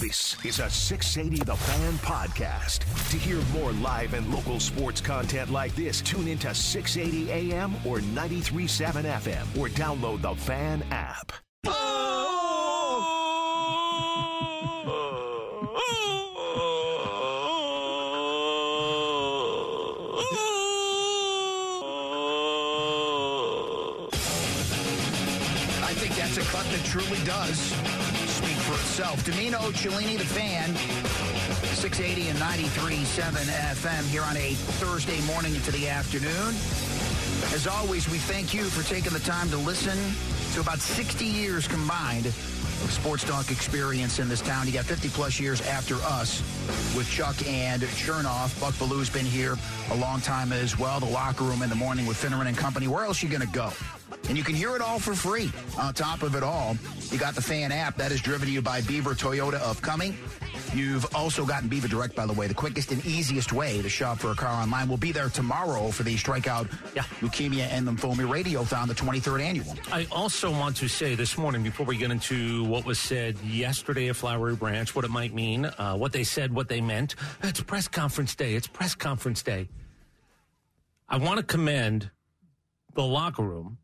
This is a 680 The Fan podcast. To hear more live and local sports content like this, tune into 680 AM or 93.7 FM or download the Fan app. I think that's a cut that truly does itself. Dimino Cellini, the fan, 680 and 93.7 FM here on a Thursday morning into the afternoon. As always, we thank you for taking the time to listen to about 60 years combined of sports talk experience in this town. You got 50 plus years after us with Chuck and Chernoff. Buck Belue's been here a long time as well. The locker room in the morning with Finneran and company. Where else are you going to go? And you can hear it all for free. On top of it all, you got the fan app that is driven to you by Beaver Toyota of Cumming. You've also gotten Beaver Direct, by the way, the quickest and easiest way to shop for a car online. We'll be there tomorrow for the Strikeout Yeah. Leukemia and Lymphoma Radiothon, the 23rd annual. I also want to say this morning, before we get into what was said yesterday at Flowery Branch, what it might mean, uh, what they said, what they meant. It's press conference day. It's press conference day. I want to commend the locker room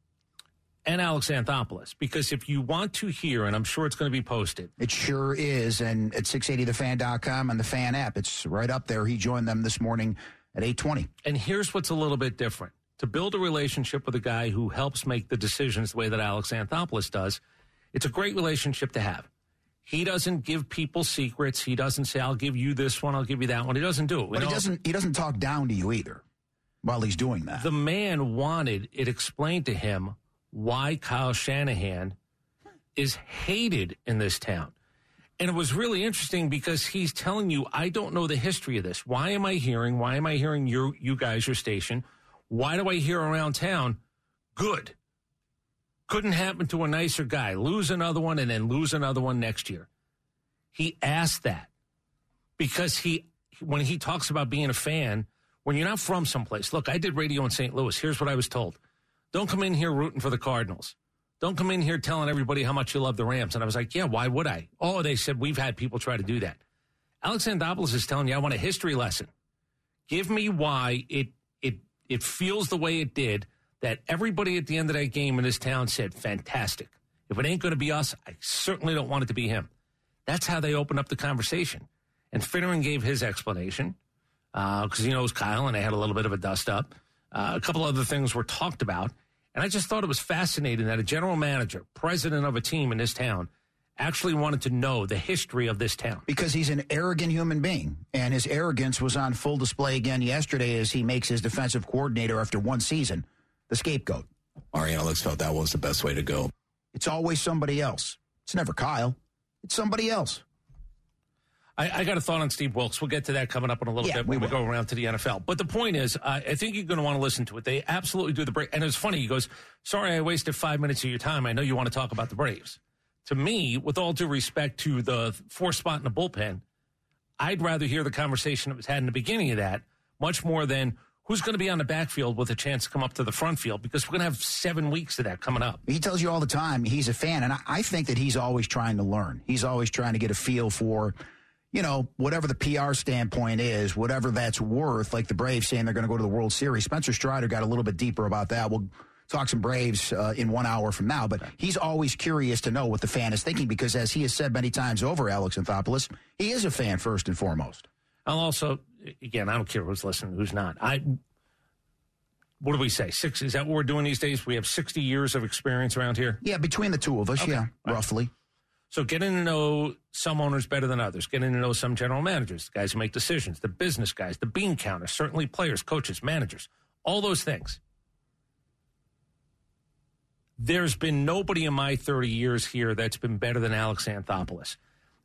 and Alex Anthopoulos because if you want to hear, and I'm sure it's going to be posted, It sure is. And at 680thefan.com and the fan app, it's right up there. He joined them this morning at 820. And here's what's a little bit different. To build a relationship with a guy who helps make the decisions the way that Alex Anthopoulos does, it's a great relationship to have. He doesn't give people secrets. He doesn't say, I'll give you this one, I'll give you that one. He doesn't do it. But he doesn't he doesn't talk down to you either while he's doing that. The man wanted it explained to him why Kyle Shanahan is hated in this town. And it was really interesting because he's telling you, I don't know the history of this. Why am I hearing? Why am I hearing you, you guys, your station? Why do I hear around town? Good. Couldn't happen to a nicer guy. Lose another one and then lose another one next year. He asked that because he, when he talks about being a fan, when you're not from someplace, look, I did radio in St. Louis. Here's what I was told. Don't come in here rooting for the Cardinals. Don't come in here telling everybody how much you love the Rams. And I was like, yeah, why would I? Oh, they said we've had people try to do that. Alex Anthopoulos is telling you, I want a history lesson. Give me why it it it feels the way it did. That everybody at the end of that game in this town said, fantastic. If it ain't going to be us, I certainly don't want it to be him. That's how they opened up the conversation. And Finneran gave his explanation uh, because he knows Kyle, and they had a little bit of a dust up. Uh, a couple other things were talked about, and I just thought it was fascinating that a general manager, president of a team in this town, actually wanted to know the history of this town. because he's an arrogant human being, and his arrogance was on full display again yesterday as he makes his defensive coordinator after one season the scapegoat. Ari Alex felt that was the best way to go. It's always somebody else. It's never Kyle. It's somebody else. I, I got a thought on Steve Wilks. We'll get to that coming up in a little Yeah, bit we when we will. go around to the NFL. But the point is, uh, I think you're going to want to listen to it. They absolutely do the break. And it's funny. He goes, Sorry, I wasted five minutes of your time. I know you want to talk about the Braves. To me, with all due respect to the four spot in the bullpen, I'd rather hear the conversation that was had in the beginning of that much more than who's going to be on the backfield with a chance to come up to the front field because we're going to have seven weeks of that coming up. He tells you all the time he's a fan, and I, I think that he's always trying to learn. He's always trying to get a feel for, you know, whatever the PR standpoint is, whatever that's worth. Like the Braves saying they're going to go to the World Series. Spencer Strider got a little bit deeper about that. We'll talk some Braves uh, in one hour from now, but he's always curious to know what the fan is thinking because, as he has said many times over, Alex Anthopoulos, he is a fan first and foremost. I'll also, again, I don't care who's listening, who's not. I, what do we say? Six? Is that what we're doing these days? We have 60 years of experience around here. Yeah, between the two of us, yeah, roughly. So getting to know some owners better than others, getting to know some general managers, the guys who make decisions, the business guys, the bean counters, certainly players, coaches, managers, all those things. There's been nobody in my 30 years here that's been better than Alex Anthopoulos.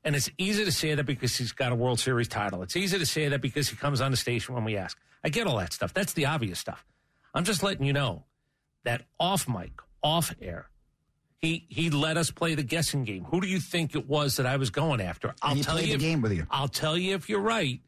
And it's easy to say that because he's got a World Series title. It's easy to say that because he comes on the station when we ask. I get all that stuff. That's the obvious stuff. I'm just letting you know that off mic, off air, he he let us play the guessing game. Who do you think it was that I was going after? I'll tell you the if- game with you. I'll tell you if you're right,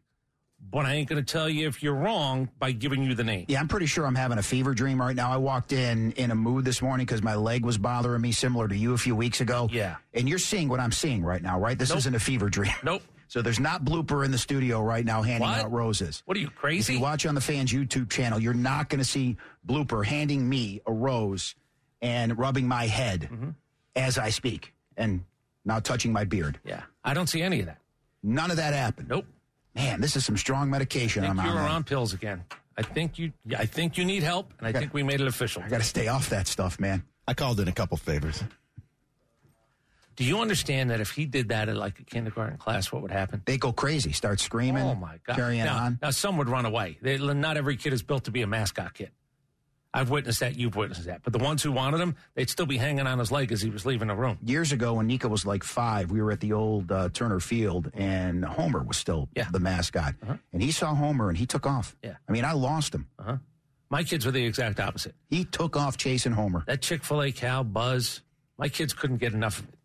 but I ain't going to tell you if you're wrong by giving you the name. Yeah, I'm pretty sure I'm having a fever dream right now. I walked in in a mood this morning because my leg was bothering me, similar to you a few weeks ago. Yeah. And you're seeing what I'm seeing right now, right? This Nope. isn't a fever dream. Nope. So there's not blooper in the studio right now handing What? out roses. What are you crazy? If you watch on the fans YouTube channel, you're not going to see blooper handing me a rose and rubbing my head Mm-hmm. as I speak and now touching my beard. yeah, I don't see any of that. None of that happened. Nope. Man, this is some strong medication I I'm on. you're on pills again. I think you. I think you need help, and I think we made it official. I got to stay off that stuff, man. I called in a couple favors. Do you understand that if he did that at like a kindergarten class, what would happen? They go crazy, start screaming. Oh my god! Carrying now, on. now some would run away. They, not every kid is built to be a mascot kid. I've witnessed that. You've witnessed that. But the ones who wanted him, they'd still be hanging on his leg as he was leaving the room. Years ago, when Nico was like five, we were at the old uh, Turner Field, and Homer was still Yeah. Uh-huh. the mascot. And he saw Homer, and he took off. Yeah. I mean, I lost him. My kids were the exact opposite. He took off chasing Homer. That Chick Fil A cow buzz. My kids couldn't get enough of it.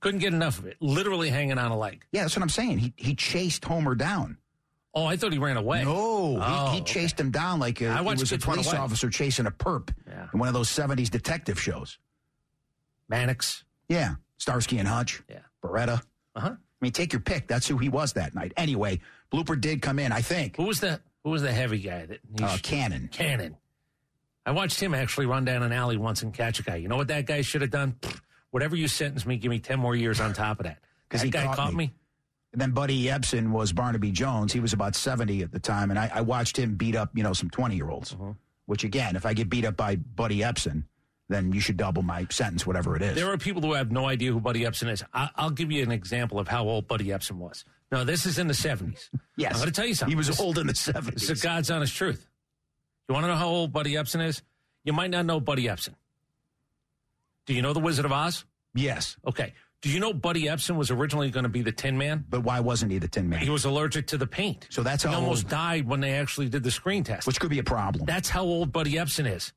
Couldn't get enough of it. Literally hanging on a leg. Yeah, that's what I'm saying. He he chased Homer down. Oh, I thought he ran away. No, Oh, he, he chased him down like a, I he watched was a police officer chasing a perp Yeah. in one of those 70s detective shows. Mannix. Yeah, Starsky and Hutch. Yeah. Baretta. Uh huh. I mean, take your pick. That's who he was that night. Anyway, Blooper did come in, I think. Who was the Who was the heavy guy that? Uh, Cannon. Cannon. I watched him actually run down an alley once and catch a guy. You know what that guy should have done? Whatever you sentence me, give me ten more years on top of that. Because he guy caught caught me. me. And then Buddy Ebsen was Barnaby Jones. He was about 70 at the time. And I, I watched him beat up, you know, some 20 year olds. Uh-huh. Which, again, if I get beat up by Buddy Ebsen, then you should double my sentence, whatever it is. There are people who have no idea who Buddy Ebsen is. I- I'll give you an example of how old Buddy Ebsen was. Now, this is in the seventies. yes. I'm going to tell you something. He was This- old in the This 70s. is God's honest truth. You want to know how old Buddy Ebsen is? You might not know Buddy Ebsen. Do you know the Wizard of Oz? yes. Okay. Do you know Buddy Ebsen was originally going to be the Tin Man? But why wasn't he the Tin Man? He was allergic to the paint. So that's how he how almost old- died when they actually did the screen test. Which could be a problem. That's how old Buddy Ebsen is.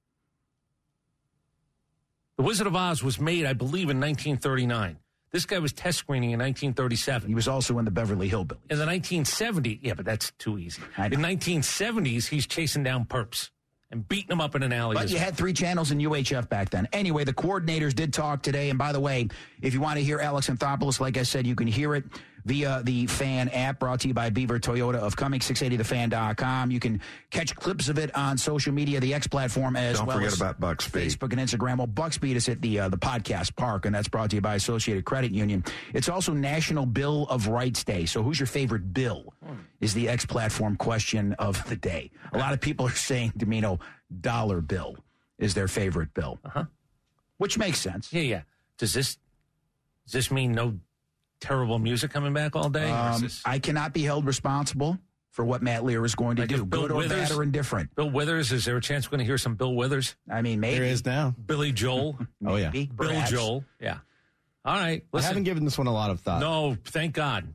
The Wizard of Oz was made, I believe, in 1939. This guy was test screening in 1937. he was also in the Beverly Hillbillies. In the 1970s, yeah, but that's too easy. In 1970s, he's chasing down perps and beating them up in an alley. But you well. had three channels in UHF back then. Anyway, the coordinators did talk today. And by the way, if you want to hear Alex Anthopoulos, like I said, you can hear it via the fan app brought to you by Beaver Toyota of Cummings, 680thefan.com. You can catch clips of it on social media, the X platform, as Don't well forget as about Buck Facebook and Instagram. Well, Buckspeed is at the uh, the podcast park, and that's brought to you by Associated Credit Union. It's also National Bill of Rights Day. So, who's your favorite bill? Is the X platform question of the day. A lot of people are saying, Dimino, dollar bill is their favorite bill, uh-huh. which makes sense. yeah, yeah. Does this does this mean no terrible music coming back all day? Um, this- I cannot be held responsible for what Matt Lear is going to Like do, Bill good or Withers- bad or indifferent. Bill Withers, is there a chance we're going to hear some Bill Withers? I mean, maybe. There is now. Billy Joel? Oh yeah. maybe, Bill perhaps. Joel? Yeah. All right. I haven't given this one a lot of thought. no, thank God.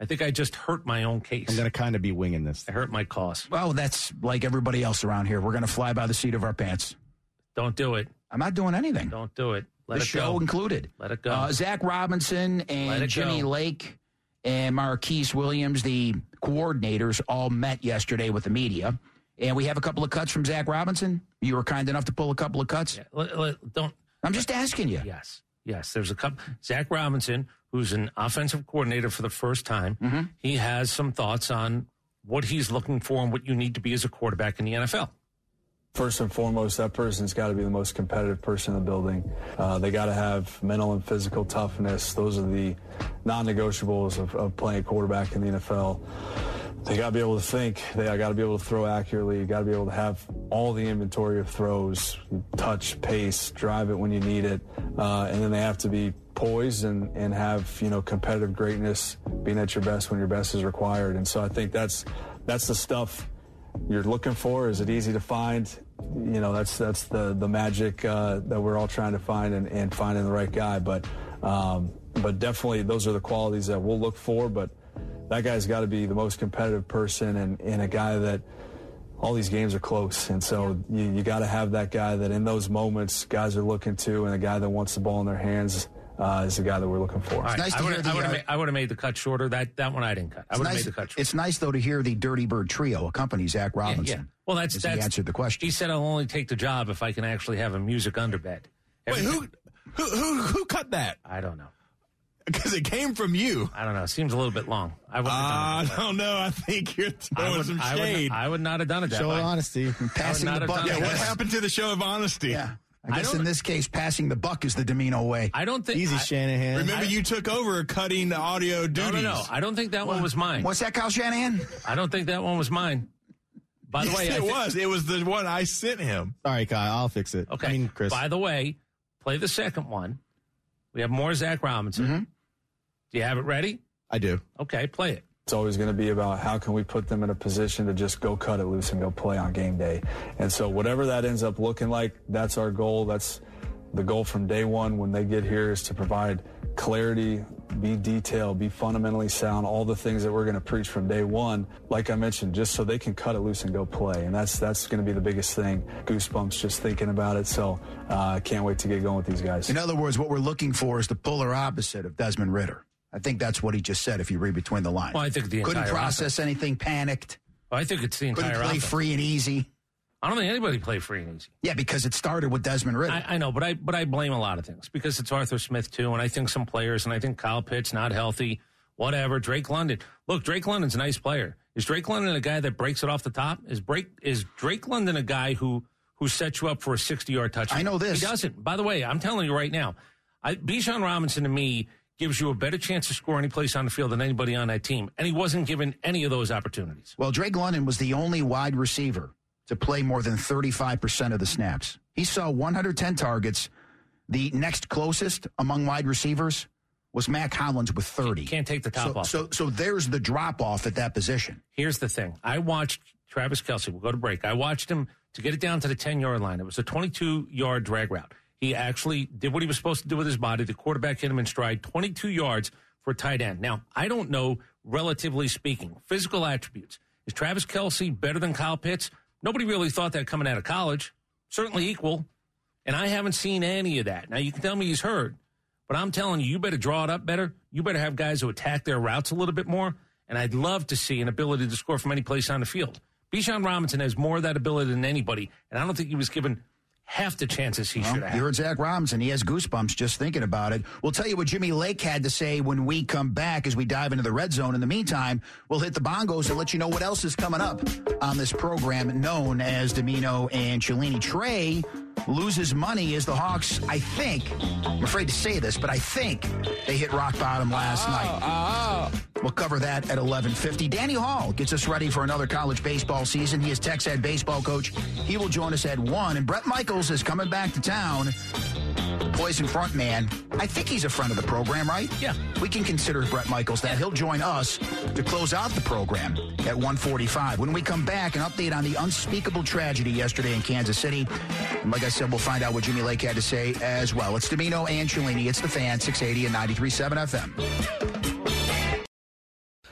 I think I just hurt my own case. I'm going to kind of be winging this. I hurt my cause. Well, that's like everybody else around here. We're going to fly by the seat of our pants. Don't do it. I'm not doing anything. Don't do it. Let the it show go. included. Let it go. Uh, Zach Robinson and Jimmy go. Lake and Marquice Williams, the coordinators, all met yesterday with the media. And we have a couple of cuts from Zach Robinson. You were kind enough to pull a couple of cuts. Yeah, let- let- don't. I'm just asking you. Yes. Yes. There's a couple. Zach Robinson, who's an offensive coordinator for the first time, Mm-hmm. he has some thoughts on what he's looking for and what you need to be as a quarterback in the NFL. First and foremost, that person's got to be the most competitive person in the building. Uh, they got to have mental and physical toughness. Those are the non-negotiables of, of playing quarterback in the NFL. They got to be able to think. They got to be able to throw accurately. You got to be able to have all the inventory of throws, touch, pace, drive it when you need it, uh, and then they have to be poised and, and have you know competitive greatness, being at your best when your best is required. And so I think that's that's the stuff you're looking for? Is it easy to find? You know, that's that's the the magic uh, that we're all trying to find and, and finding the right guy. But um, but definitely those are the qualities that we'll look for. But that guy's got to be the most competitive person and, and a guy that all these games are close. And so you, you got to have that guy that in those moments guys are looking to and a guy that wants the ball in their hands uh, is the guy that we're looking for. It's nice to I would have uh, made, I would've made the cut shorter. That that one I didn't cut. I It's would have nice, made the cut shorter. it's nice, though, to hear the Dirty Bird Trio accompany Zach Robinson. yeah. Well, that's that's he answered the question. He said, "I'll only take the job if I can actually have a music underbed." Wait, who, who, who, who cut that? I don't know. Because it came from you. I don't know. It Seems a little bit long. I wouldn't have I don't know. I think you're I throwing would, some I, would, shade. I would not have done it that Show way. of honesty. Passing the buck. yeah, what happened to the show of honesty? Yeah. I I guess don't- in this case, passing the buck is the Dimino way. I don't think Easy, I, Shanahan. Remember, you took over cutting the audio No, duties. no, no. I don't think that one was mine. What's that, Kyle Shanahan? I don't think that one was mine. By the Yes, way, I it thi- was. It was the one I sent him. Sorry, Kyle. I'll fix it. Okay. I mean, Chris. By the way, play the second one. We have more Zach Robinson. Mm-hmm. Do you have it ready? I do. Okay, play it. It's always going to be about how can we put them in a position to just go cut it loose and go play on game day. And so whatever that ends up looking like, that's our goal. That's the goal from day one when they get here is to provide clarity, be detailed, be fundamentally sound, all the things that we're going to preach from day one. Like I mentioned, just so they can cut it loose and go play. And that's that's going to be the biggest thing. Goosebumps just thinking about it. So uh, I can't wait to get going with these guys. In other words, what we're looking for is the polar opposite of Desmond Ridder. I think that's what he just said if you read between the lines. Well, I think the Couldn't entire process anything, panicked, Well, I think it's the entire couldn't play offense. free and easy. I don't think anybody played free and easy. Yeah, because it started with Desmond Ridder. I, I know, but I but I blame a lot of things because it's Arthur Smith too, and I think some players, and I think Kyle Pitts not healthy, whatever. Drake London, look, Drake London's a nice player. Is Drake London a guy that breaks it off the top? Is break is Drake London a guy who who sets you up for a sixty yard touchdown? I know this. He doesn't. By the way, I'm telling you right now, I, Bijan Robinson to me gives you a better chance to score any place on the field than anybody on that team, and he wasn't given any of those opportunities. Well, Drake London was the only wide receiver to play more than 35% of the snaps. He saw 110 targets. The next closest among wide receivers was Mack Hollins with 30. Can't take the top so, off. So, so there's the drop off at that position. Here's the thing. I watched Travis Kelce. We'll go to break. I watched him to get it down to the 10 yard line. It was a 22 yard drag route. He actually did what he was supposed to do with his body. The quarterback hit him in stride, 22 yards for a tight end. Now, I don't know, relatively speaking, physical attributes. Is Travis Kelce better than Kyle Pitts? Nobody really thought that coming out of college. Certainly equal. And I haven't seen any of that. Now, you can tell me he's hurt, but I'm telling you, you better draw it up better. You better have guys who attack their routes a little bit more. And I'd love to see an ability to score from any place on the field. Bijan Robinson has more of that ability than anybody, and I don't think he was given half the chances he Well, should have. you heard Zach Robinson. He has goosebumps just thinking about it. We'll tell you what Jimmy Lake had to say when we come back as we dive into the red zone. In the meantime, we'll hit the bongos and let you know what else is coming up on this program known as Dimino and Cellini. Trey loses money as the Hawks, I think, I'm afraid to say this, but I think they hit rock bottom last oh, night. Oh. We'll cover that at 11:50. Danny Hall gets us ready for another college baseball season. He is Tech's head baseball coach. He will join us at one. And Bret Michaels is coming back to town. Poison front man. I think he's a friend of the program, right? Yeah. We can consider Bret Michaels that. He'll join us to close out the program at 145. When we come back, an update on the unspeakable tragedy yesterday in Kansas City. And like I said, we'll find out what Jimmy Lake had to say as well. It's Dimino and Cellini. It's the fan, 680 and 93.7 FM.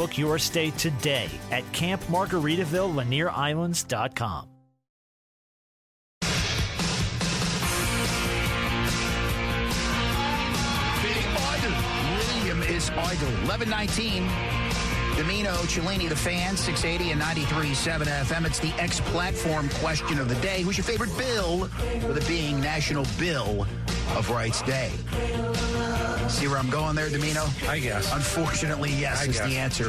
Book your stay today at Camp Margaritaville Lanier Islands.com. William is idle. 1119. Dimino, Cellini, the fan, 680 and 93.7 FM. It's the X platform question of the day. Who's your favorite bill? With it being National Bill of Rights Day. See where I'm going there, Dimino? I guess. Unfortunately, yes, I is guess. the answer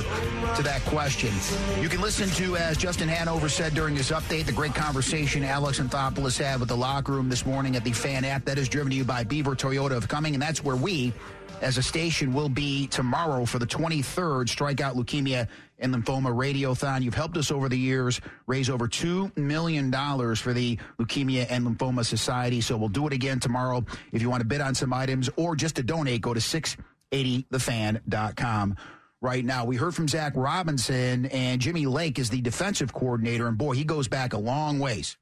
to that question. You can listen to, as Justin Hanover said during his update, the great conversation Alex Anthopoulos had with the locker room this morning at the fan app. That is driven to you by Beaver Toyota of Cumming, and that's where we, as a station, will be tomorrow for the 23rd Strikeout Leukemia and Lymphoma Radiothon. You've helped us over the years raise over $2 million for the Leukemia and Lymphoma Society, so we'll do it again tomorrow. If you want to bid on some items or just to donate, go to 680thefan.com right now. We heard from Zach Robinson, and Jimmy Lake is the defensive coordinator, and boy, he goes back a long ways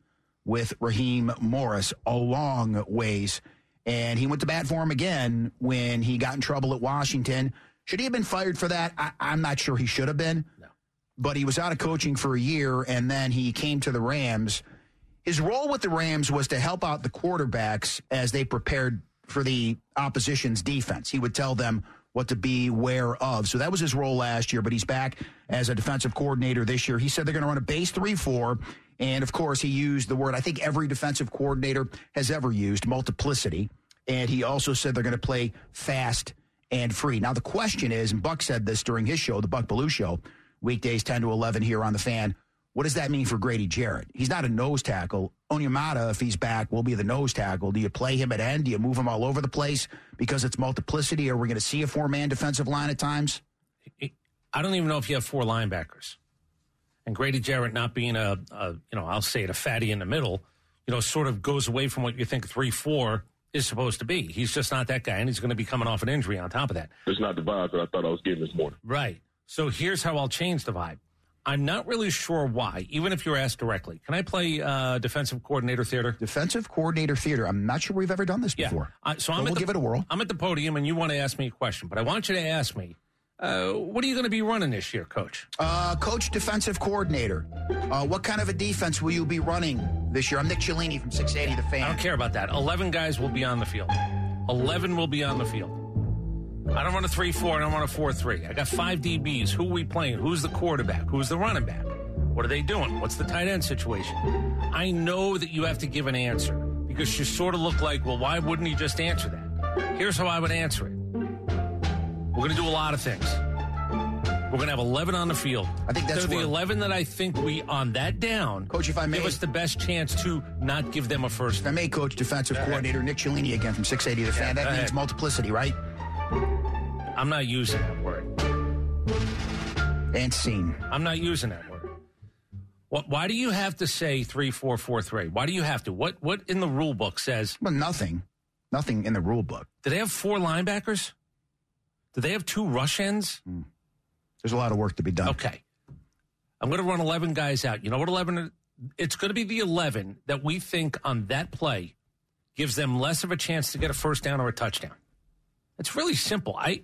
with Raheem Morris, a long ways. And he went to bat for him again when he got in trouble at Washington. Should he have been fired for that? I, I'm not sure he should have been. No. But he was out of coaching for a year, and then he came to the Rams. His role with the Rams was to help out the quarterbacks as they prepared for the opposition's defense. He would tell them what to be aware of. So that was his role last year, but he's back as a defensive coordinator this year. He said they're going to run a base 3 4. And of course, he used the word I think every defensive coordinator has ever used multiplicity. And he also said they're going to play fast and free. Now, the question is, and Buck said this during his show, the Buck Belue Show, weekdays 10 to 11 here on the fan. What does that mean for Grady Jarrett? He's not a nose tackle. Onyemata, if he's back, will be the nose tackle. Do you play him at end? Do you move him all over the place because it's multiplicity? Are we going to see a four man defensive line at times? I don't even know if you have four linebackers. And Grady Jarrett not being a, a, you know, I'll say it, a fatty in the middle, you know, sort of goes away from what you think three four is supposed to be. He's just not that guy, and he's going to be coming off an injury on top of that. It's not the vibe that I thought I was getting this morning. Right. So here's how I'll change the vibe. I'm not really sure why, even if you're asked directly. Can I play uh, defensive coordinator theater? Defensive coordinator theater. I'm not sure we've ever done this Yeah. before. Uh, so I'm we'll the, give it a whirl. I'm at the podium, and you want to ask me a question, but I want you to ask me, uh, what are you going to be running this year, Coach? Uh, coach, defensive coordinator. Uh, what kind of a defense will you be running this year? I'm Nick Cellini from 680 The Fan. I don't care about that. 11 guys will be on the field. 11 will be on the field. I don't run a 3 4, I don't run a 4 3. I got five DBs. Who are we playing? Who's the quarterback? Who's the running back? What are they doing? What's the tight end situation? I know that you have to give an answer because you sort of look like, well, why wouldn't he just answer that? Here's how I would answer it we're going to do a lot of things. We're going to have 11 on the field. I think that's They're the 11 that I think we, on that down, Coach, if I may- give us the best chance to not give them a first If I may, coach, defensive coordinator Nick Cellini again from 680 The Fan. go That means ahead. multiplicity, right? I'm not using that word. And scene. I'm not using that word. What, why do you have to say three, four, four, three? Why do you have to? What what in the rule book says? Well, nothing. Nothing in the rule book. Do they have four linebackers? Do they have two rush ends? Hmm. There's a lot of work to be done. Okay. I'm going to run 11 guys out. You know what 11 It's going to be the 11 that we think on that play gives them less of a chance to get a first down or a touchdown. It's really simple. I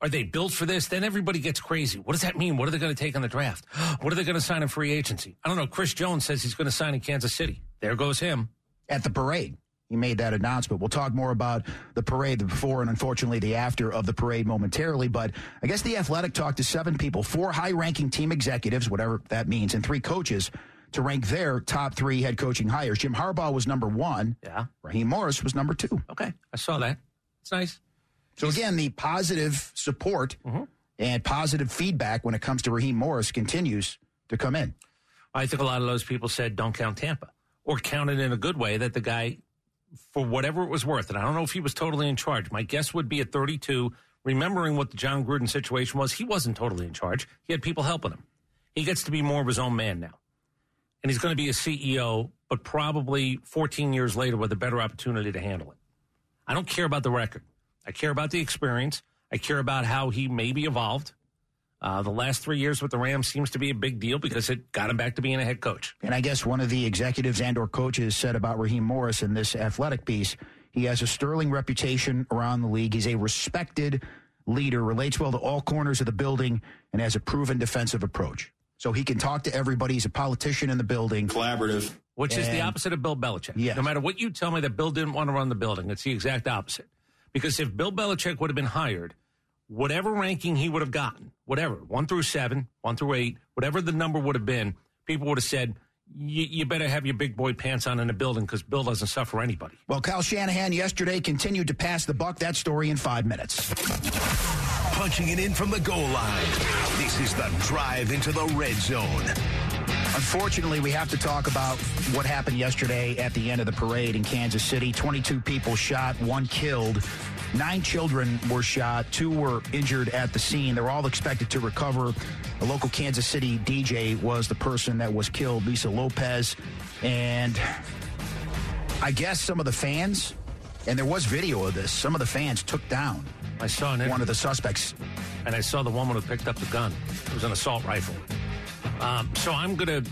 are they built for this? Then everybody gets crazy. What does that mean? What are they going to take on the draft? What are they going to sign in free agency? I don't know. Chris Jones says he's going to sign in Kansas City. There goes him. At the parade, he made that announcement. We'll talk more about the parade, the before and unfortunately the after of the parade momentarily. But I guess the Athletic talked to seven people, four high ranking team executives, whatever that means, and three coaches to rank their top three head coaching hires. Jim Harbaugh was number one. Yeah. Raheem Morris was number two. Okay. I saw that. It's nice. So again, the positive support mm-hmm. and positive feedback when it comes to Raheem Morris continues to come in. I think a lot of those people said don't count Tampa or counted in a good way that the guy, for whatever it was worth, and I don't know if he was totally in charge. My guess would be at 32, remembering what the Jon Gruden situation was, he wasn't totally in charge. He had people helping him. He gets to be more of his own man now. And he's going to be a CEO, but probably 14 years later with a better opportunity to handle it. I don't care about the record. I care about the experience. I care about how he maybe evolved. Uh, the last three years with the Rams seems to be a big deal because it got him back to being a head coach. And I guess one of the executives and or coaches said about Raheem Morris in this athletic piece, he has a sterling reputation around the league. He's a respected leader, relates well to all corners of the building, and has a proven defensive approach. So he can talk to everybody. He's a politician in the building. Collaborative. which is the opposite of Bill Belichick. Yes. No matter what you tell me that Bill didn't want to run the building, it's the exact opposite. Because if Bill Belichick would have been hired, whatever ranking he would have gotten, whatever, one through seven, one through eight, whatever the number would have been, people would have said, you better have your big boy pants on in the building because Bill doesn't suffer anybody. Well, Kyle Shanahan yesterday continued to pass the buck. That story in five minutes. Punching it in from the goal line. This is the drive into the red zone. Unfortunately, we have to talk about what happened yesterday at the end of the parade in Kansas City. 22 people shot, one killed. Nine children were shot, two were injured at the scene. They're all expected to recover. A local Kansas City DJ was the person that was killed, Lisa Lopez. And I guess some of the fans, and there was video of this, some of the fans took down I saw one of the suspects. and I saw the woman who picked up the gun. It was an assault rifle. Um, so I'm going to.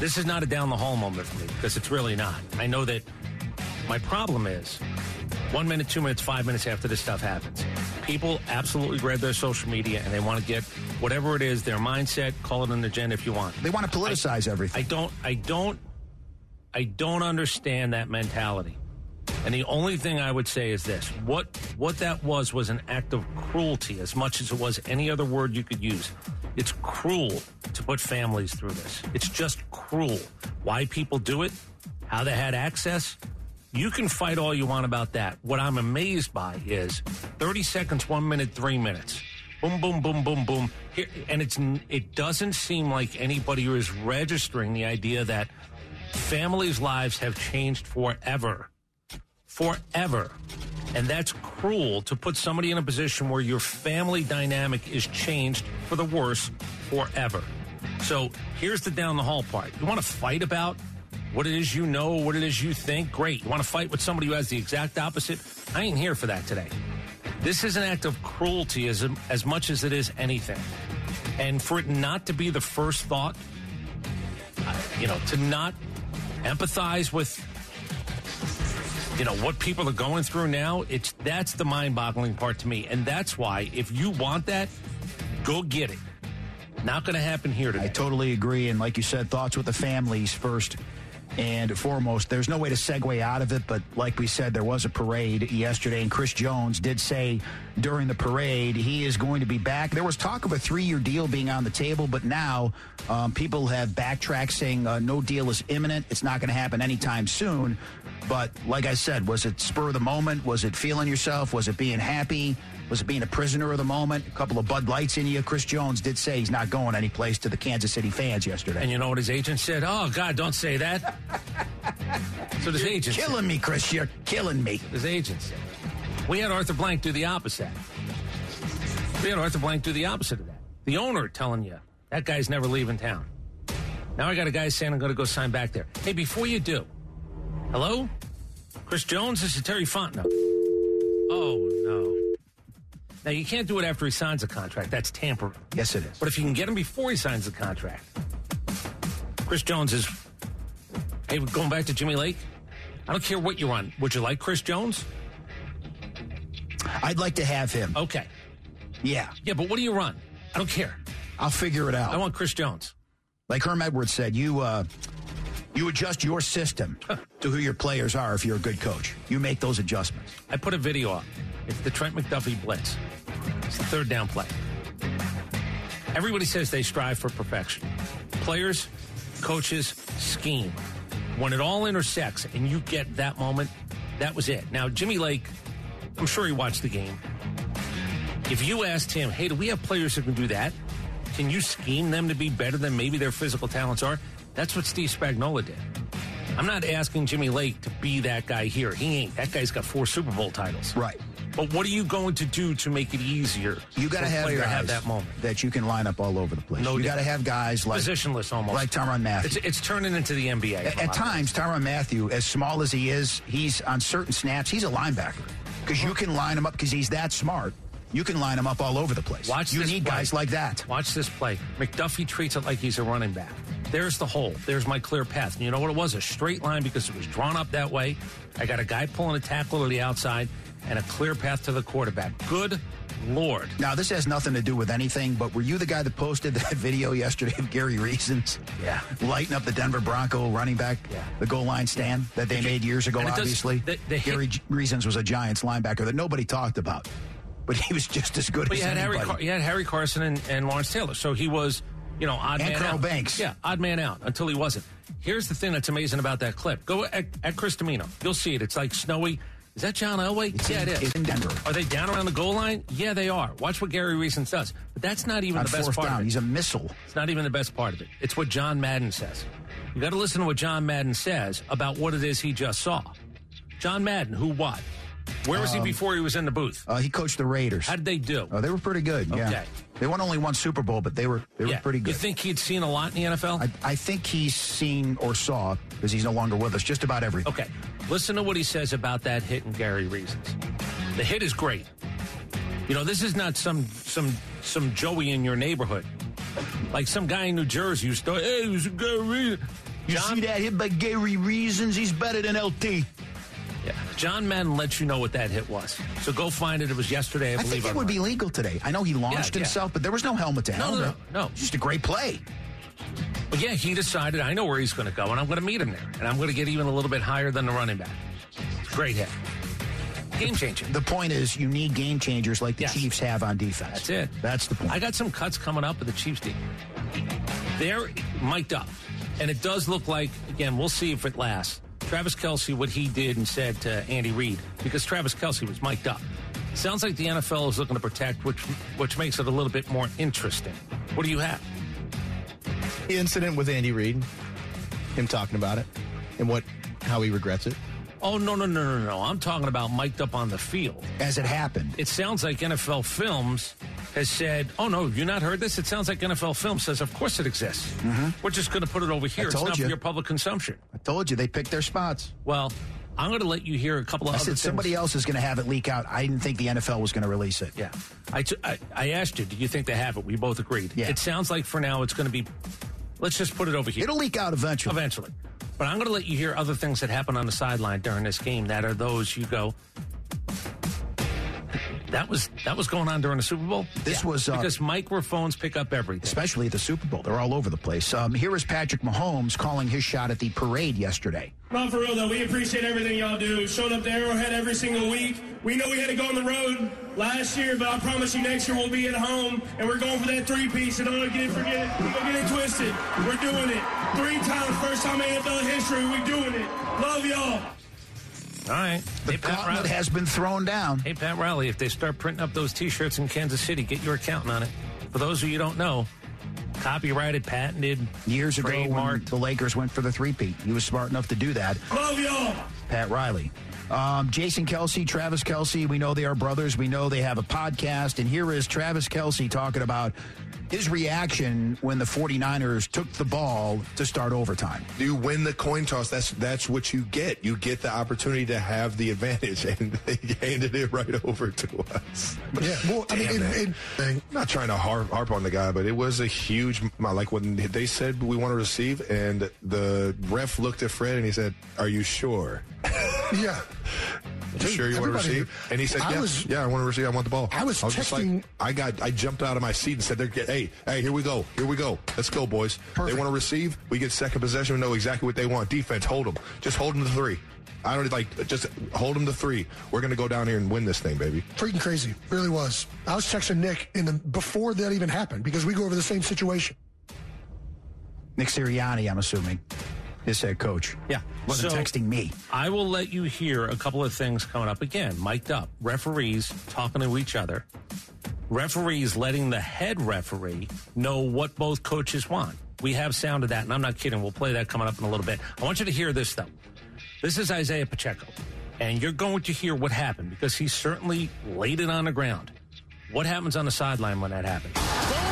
This is not a down the hall moment for me because it's really not. I know that my problem is one minute, two minutes, five minutes after this stuff happens, people absolutely grab their social media and they want to get whatever it is, their mindset, call it an agenda if you want. They want to politicize everything. I don't, I don't, I don't understand that mentality. And the only thing I would say is this: what what that was was an act of cruelty, as much as it was any other word you could use. It's cruel to put families through this. It's just cruel. Why people do it, how they had access. You can fight all you want about that. What I'm amazed by is 30 seconds, one minute, three minutes. Boom, boom, boom, boom, boom. And it's it doesn't seem like anybody is registering the idea that families' lives have changed forever forever. And that's cruel to put somebody in a position where your family dynamic is changed for the worse forever. So here's the down the hall part. You want to fight about what it is you know, what it is you think? Great. You want to fight with somebody who has the exact opposite? I ain't here for that today. This is an act of cruelty as, as much as it is anything. And for it not to be the first thought, you know, to not empathize with you know what people are going through now it's that's the mind-boggling part to me and that's why if you want that go get it not going to happen here today I totally agree. And like you said, thoughts with the families first and foremost. There's no way to segue out of it, but like we said, there was a parade yesterday, and Chris Jones did say during the parade he is going to be back. There was talk of a three year deal being on the table, but now um, people have backtracked saying uh, no deal is imminent. It's not going to happen anytime soon. But like I said, was it spur of the moment? Was it feeling yourself? Was it being happy? Was it being a prisoner of the moment? A couple of Bud Lights in you. Chris Jones did say he's not going anyplace to the Kansas City fans yesterday. and you know what his agent said oh god don't say that so his agent said- killing me, Chris. You're killing me. his agent said we had arthur blank do the opposite. We had arthur blank do the opposite of that. The owner telling you that guy's never leaving town. Now i got a guy saying i'm going to go sign back there. Hey before you do hello? Chris jones this is terry fontenot. Oh no. Now you can't do it after he signs a contract. That's tampering. Yes, it is. But if you can get him before he signs the contract, Chris Jones is. Hey, we're going back to Jimmy Lake, I don't care what you run. Would you like Chris Jones? I'd like to have him. Okay. Yeah, Yeah, but what do you run? I don't care. I'll figure it out. I want Chris Jones. like Herm Edwards said, you uh, you adjust your system to who your players are. If you're a good coach, you make those adjustments. I put a video up. It's the Trent McDuffie blitz. It's the third down play. Everybody says they strive for perfection. Players, coaches, scheme. When it all intersects and you get that moment, that was it. Now, Jimmy Lake, I'm sure he watched the game. If you asked him, hey, do we have players who can do that? Can you scheme them to be better than maybe their physical talents are? That's what Steve Spagnuolo did. I'm not asking Jimmy Lake to be that guy here. He ain't. That guy's got four Super Bowl titles. Right. But what are you going to do to make it easier? You got to have player have that moment. that you can line up all over the place. No you got to have guys like Positionless almost. like Tyrann Mathieu. It's, it's turning into the NBA. At, at times, Tyrann Mathieu, as small as he is, he's on certain snaps, he's a linebacker because you can line him up because he's that smart. You can line him up all over the place. Watch you need play. guys like that. Watch this play. McDuffie treats it like he's a running back. There's the hole. There's my clear path. And you know what it was? A straight line because it was drawn up that way. I got a guy pulling a tackle to the outside and a clear path to the quarterback. Good Lord. Now, this has nothing to do with anything, but were you the guy that posted that video yesterday of Gary Reasons? Yeah. Lighting up the Denver Bronco running back, Yeah. the goal line stand that they made years ago, it does- obviously. the- the Gary J- Reasons was a Giants linebacker that nobody talked about. but he was just as good But as had Harry, anybody. Car- you had Harry Carson and, and Lawrence Taylor, so he was, you know, odd And man Carl out. Banks. Yeah, odd man out until he wasn't. Here's the thing that's amazing about that clip. Go at, at Chris Dimino. You'll see it. It's like snowy. Is that John Elway? It's yeah, in- it is. in Denver. Are they down around the goal line? Yeah, they are. Watch what Gary Reasons does. But that's not even on the best part down. of it. He's a missile. It's not even the best part of it. It's what John Madden says. You got to listen to what John Madden says about what it is he just saw. John Madden, who what? Where was he before he was in the booth? Uh, he coached the Raiders. How did they do? Oh, they were pretty good. Yeah, Okay. They won only one Super Bowl, but they were they were yeah. pretty good. You think he'd seen a lot in the NFL? I, I think he's seen or saw because he's no longer with us. Just about everything. Okay. Listen to what he says about that hit and Gary Reasons. The hit is great. You know, this is not some some some Joey in your neighborhood. Like some guy in New Jersey who's still, hey, it was a Gary Reasons. You John, see that hit by Gary Reasons? He's better than LT. Yeah. John Madden lets you know what that hit was. So go find it. It was yesterday, I I believe. think it would be legal today. I know he launched Yeah, yeah. himself, but there was no helmet to No, helmet. no, no. Just a great play. But yeah, he decided, I know where he's going to go, and I'm going to meet him there. And I'm going to get even a little bit higher than the running back. Great hit. Game changing. The point is, you need game changers like the Yes. Chiefs have on defense. That's it. That's the point. I got some cuts coming up with the Chiefs team. They're mic'd up. And it does look like, again, we'll see if it lasts. Travis Kelce, what he did and said to Andy Reid, because Travis Kelce was mic'd up. Sounds like the NFL is looking to protect, which which makes it a little bit more interesting. What do you have? The incident with Andy Reid, him talking about it, and what how he regrets it. Oh, no, no, no, no, no. I'm talking about mic'd up on the field. As it happened. It sounds like NFL Films has said, oh, no, you not heard this? It sounds like NFL Film says, of course it exists. Mm-hmm. We're just going to put it over here. It's told not you. for your public consumption. I told you they picked their spots. Well, I'm going to let you hear a couple of I other said things. somebody else is going to have it leak out. I didn't think the NFL was going to release it. Yeah. I, t- I, I asked you, do you think they have it? We both agreed. Yeah. It sounds like for now it's going to be, let's just put it over here. It'll leak out eventually. Eventually. But I'm going to let you hear other things that happen on the sideline during this game that are those you go, that was that was going on during the Super Bowl. This was, uh, because microphones pick up everything. Especially at the Super Bowl. They're all over the place. Um, here is Patrick Mahomes calling his shot at the parade yesterday. No, for real though, we appreciate everything y'all do. Showing up to Arrowhead every single week. We know we had to go on the road last year, but I promise you next year we'll be at home and we're going for that three piece. So don't get it, forget it, don't get it twisted. We're doing it. Three times, first time in NFL history, We're doing it. Love y'all. All right. The Hey, Pat gauntlet Riley. has been thrown down. Hey, Pat Riley, if they start printing up those T-shirts in Kansas City, get your accountant on it. For those of you who don't know, copyrighted, patented, Years ago, when the Lakers went for the three-peat, he was smart enough to do that. Love y'all. Pat Riley. Um, Jason Kelce, Travis Kelce, we know they are brothers. We know they have a podcast. And here is Travis Kelce talking about his reaction when the 49ers took the ball to start overtime. you win the coin toss, that's that's what you get. You get the opportunity to have the advantage, and they handed it right over to us. Yeah, well, I mean, it- it- not trying to harp, harp on the guy, but it was a huge. Like when they said we want to receive, and the ref looked at Fred and he said, "Are you sure? yeah. You sure you want to receive?" And he said, I "Yeah, was- yeah, I want to receive. I want the ball." I was just like, texting- I got, I jumped out of my seat and said, "They're get, hey, hey, here we go, here we go, let's go, boys. Perfect. They want to receive. We get second possession. We know exactly what they want. Defense, hold them. Just hold them to three. I don't like just hold them to three. We're gonna go down here and win this thing, baby." freaking crazy. Really was. I was texting Nick in the before that even happened because we go over the same situation. Nick Sirianni, I'm assuming, his head coach. Yeah. Wasn't So- texting me. I will let you hear a couple of things coming up again. Mic'd up, referees talking to each other, referees letting the head referee know what both coaches want. We have sound of that, and I'm not kidding. We'll play that coming up in a little bit. I want you to hear this though. This is Isaiah Pacheco, and you're going to hear what happened because he certainly laid it on the ground. What happens on the sideline when that happens?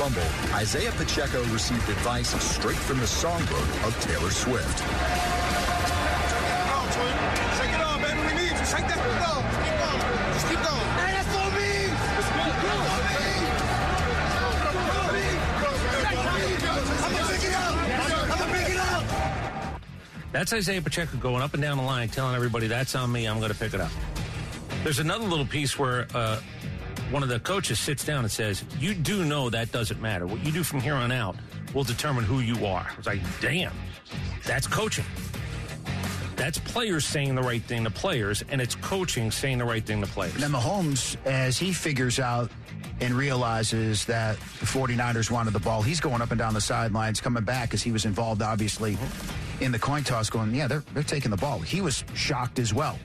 Fumble, Isaiah Pacheco received advice straight from the songbook of Taylor Swift. Shake it off, baby. We need you. Shake that. Keep going. Keep going. Just keep going. Hey, that's for me. I'm gonna pick it up. I'm gonna pick it up. That's Isaiah Pacheco going up and down the line, telling everybody that's on me. I'm going to pick it up. There's another little piece where uh, one of the coaches sits down and says, "You do know that doesn't matter. What you do from here on out will determine who you are." It's like, damn. That's coaching. That's players saying the right thing to players, and it's coaching saying the right thing to players. Now, then Mahomes, as he figures out and realizes that the 49ers wanted the ball, he's going up and down the sidelines, coming back because he was involved, obviously, in the coin toss, going, yeah, they're, they're taking the ball. He was shocked as well.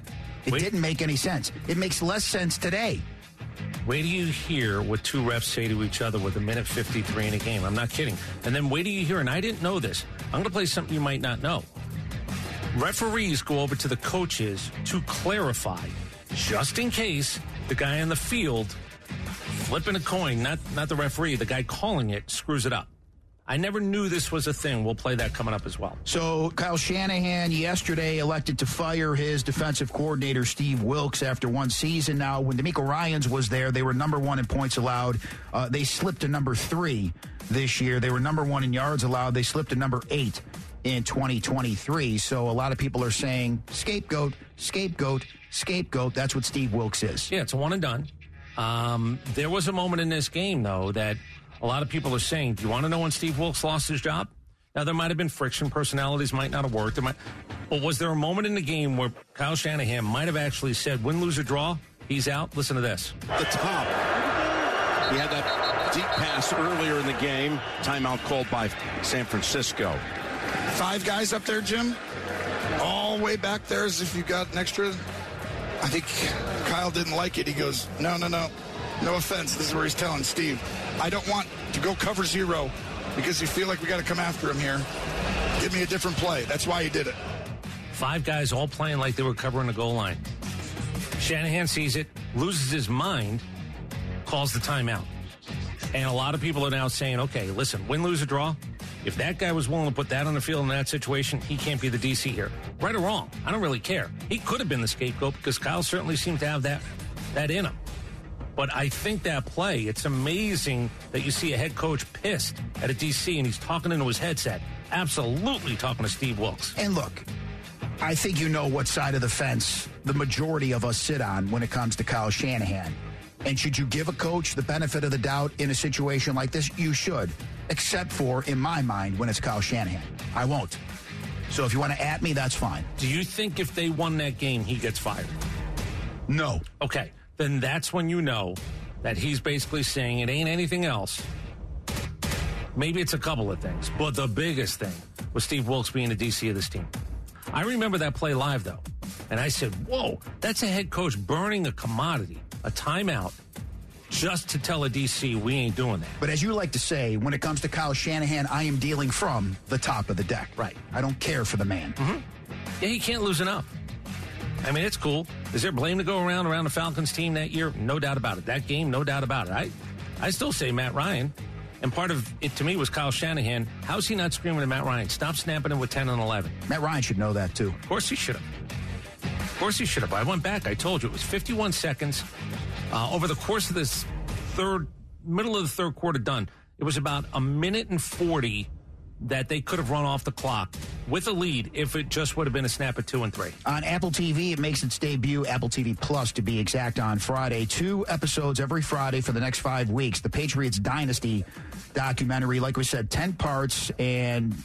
It didn't make any sense. It makes less sense today. Wait do you hear what two refs say to each other with a minute 53 in a game. I'm not kidding. And then wait do you hear, and I didn't know this. I'm going to play something you might not know. Referees go over to the coaches to clarify, just in case the guy on the field flipping a coin, not, not the referee, the guy calling it, screws it up. I never knew this was a thing. We'll play that coming up as well. So Kyle Shanahan yesterday elected to fire his defensive coordinator Steve Wilks after one season. Now, when DeMeco Ryans was there, they were number one in points allowed. Uh, they slipped to number three this year. They were number one in yards allowed. They slipped to number eight in 2023. So a lot of people are saying scapegoat, scapegoat, scapegoat. That's what Steve Wilks is. Yeah, it's a one and done. Um, there was a moment in this game, though, that a lot of people are saying, do you want to know when Steve Wilks lost his job? Now, there might have been friction. Personalities might not have worked. There might, but was there a moment in the game where Kyle Shanahan might have actually said, win, lose, or draw, he's out? Listen to this. The top. He had that deep pass earlier in the game. Timeout called by San Francisco. Five guys up there, Jim. All way back there as if you got an extra. I think Kyle didn't like it. He goes, no, no, no. No offense. This is where he's telling Steve, I don't want to go cover zero because you feel like we got to come after him here. Give me a different play. That's why he did it. Five guys all playing like they were covering the goal line. Shanahan sees it, loses his mind, calls the timeout. And a lot of people are now saying, okay, listen, win, lose, or draw. If that guy was willing to put that on the field in that situation, he can't be the DC here. Right or wrong, I don't really care. He could have been the scapegoat because Kyle certainly seemed to have that, that in him. But I think that play, it's amazing that you see a head coach pissed at a DC and he's talking into his headset. Absolutely talking to Steve Wilks. And look, I think you know what side of the fence the majority of us sit on when it comes to Kyle Shanahan. And should you give a coach the benefit of the doubt in a situation like this? You should, except for, in my mind, when it's Kyle Shanahan. I won't. So if you want to at me, that's fine. Do you think if they won that game, he gets fired? No. Okay. Then that's when you know that he's basically saying it ain't anything else. Maybe it's a couple of things, but the biggest thing was Steve Wilks being the DC of this team. I remember that play live, though, and I said, Whoa, that's a head coach burning a commodity, a timeout, just to tell a DC we ain't doing that. But as you like to say, when it comes to Kyle Shanahan, I am dealing from the top of the deck. Right. I don't care for the man. Mm-hmm. Yeah, he can't lose enough. I mean, it's cool. Is there blame to go around around the Falcons team that year? No doubt about it. That game, no doubt about it. I, I still say Matt Ryan. And part of it to me was Kyle Shanahan. How's he not screaming at Matt Ryan? Stop snapping him with 10 and 11. Matt Ryan should know that, too. Of course he should have. Of course he should have. I went back. I told you it was 51 seconds. Uh, over the course of this third, middle of the third quarter done, it was about a minute and 40 that they could have run off the clock with a lead if it just would have been a snap at two and three. On Apple TV, it makes its debut, Apple TV Plus to be exact, on Friday. Two episodes every Friday for the next five weeks. The Patriots Dynasty documentary, like we said, 10 parts, and